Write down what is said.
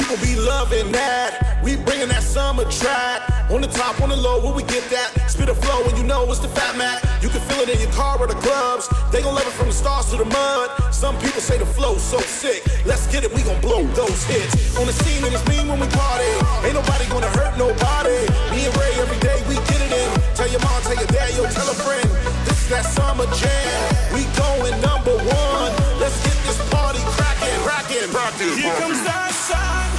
People be loving that. We bringing that summer track. On the top, on the low, where we get that? Spit a flow and you know it's the fat Mac. You can feel it in your car or the clubs. They gon' love it from the stars to the mud. Some people say the flow so sick. Let's get it, we gon' blow those hits. On the scene and it's mean when we party. Ain't nobody gonna hurt nobody. Me and Ray every day we get it in. Tell your mom, tell your dad, yo, tell a friend. This is that summer jam. We going number one. Let's get this party cracking, rocking. cracking. Here comes that side.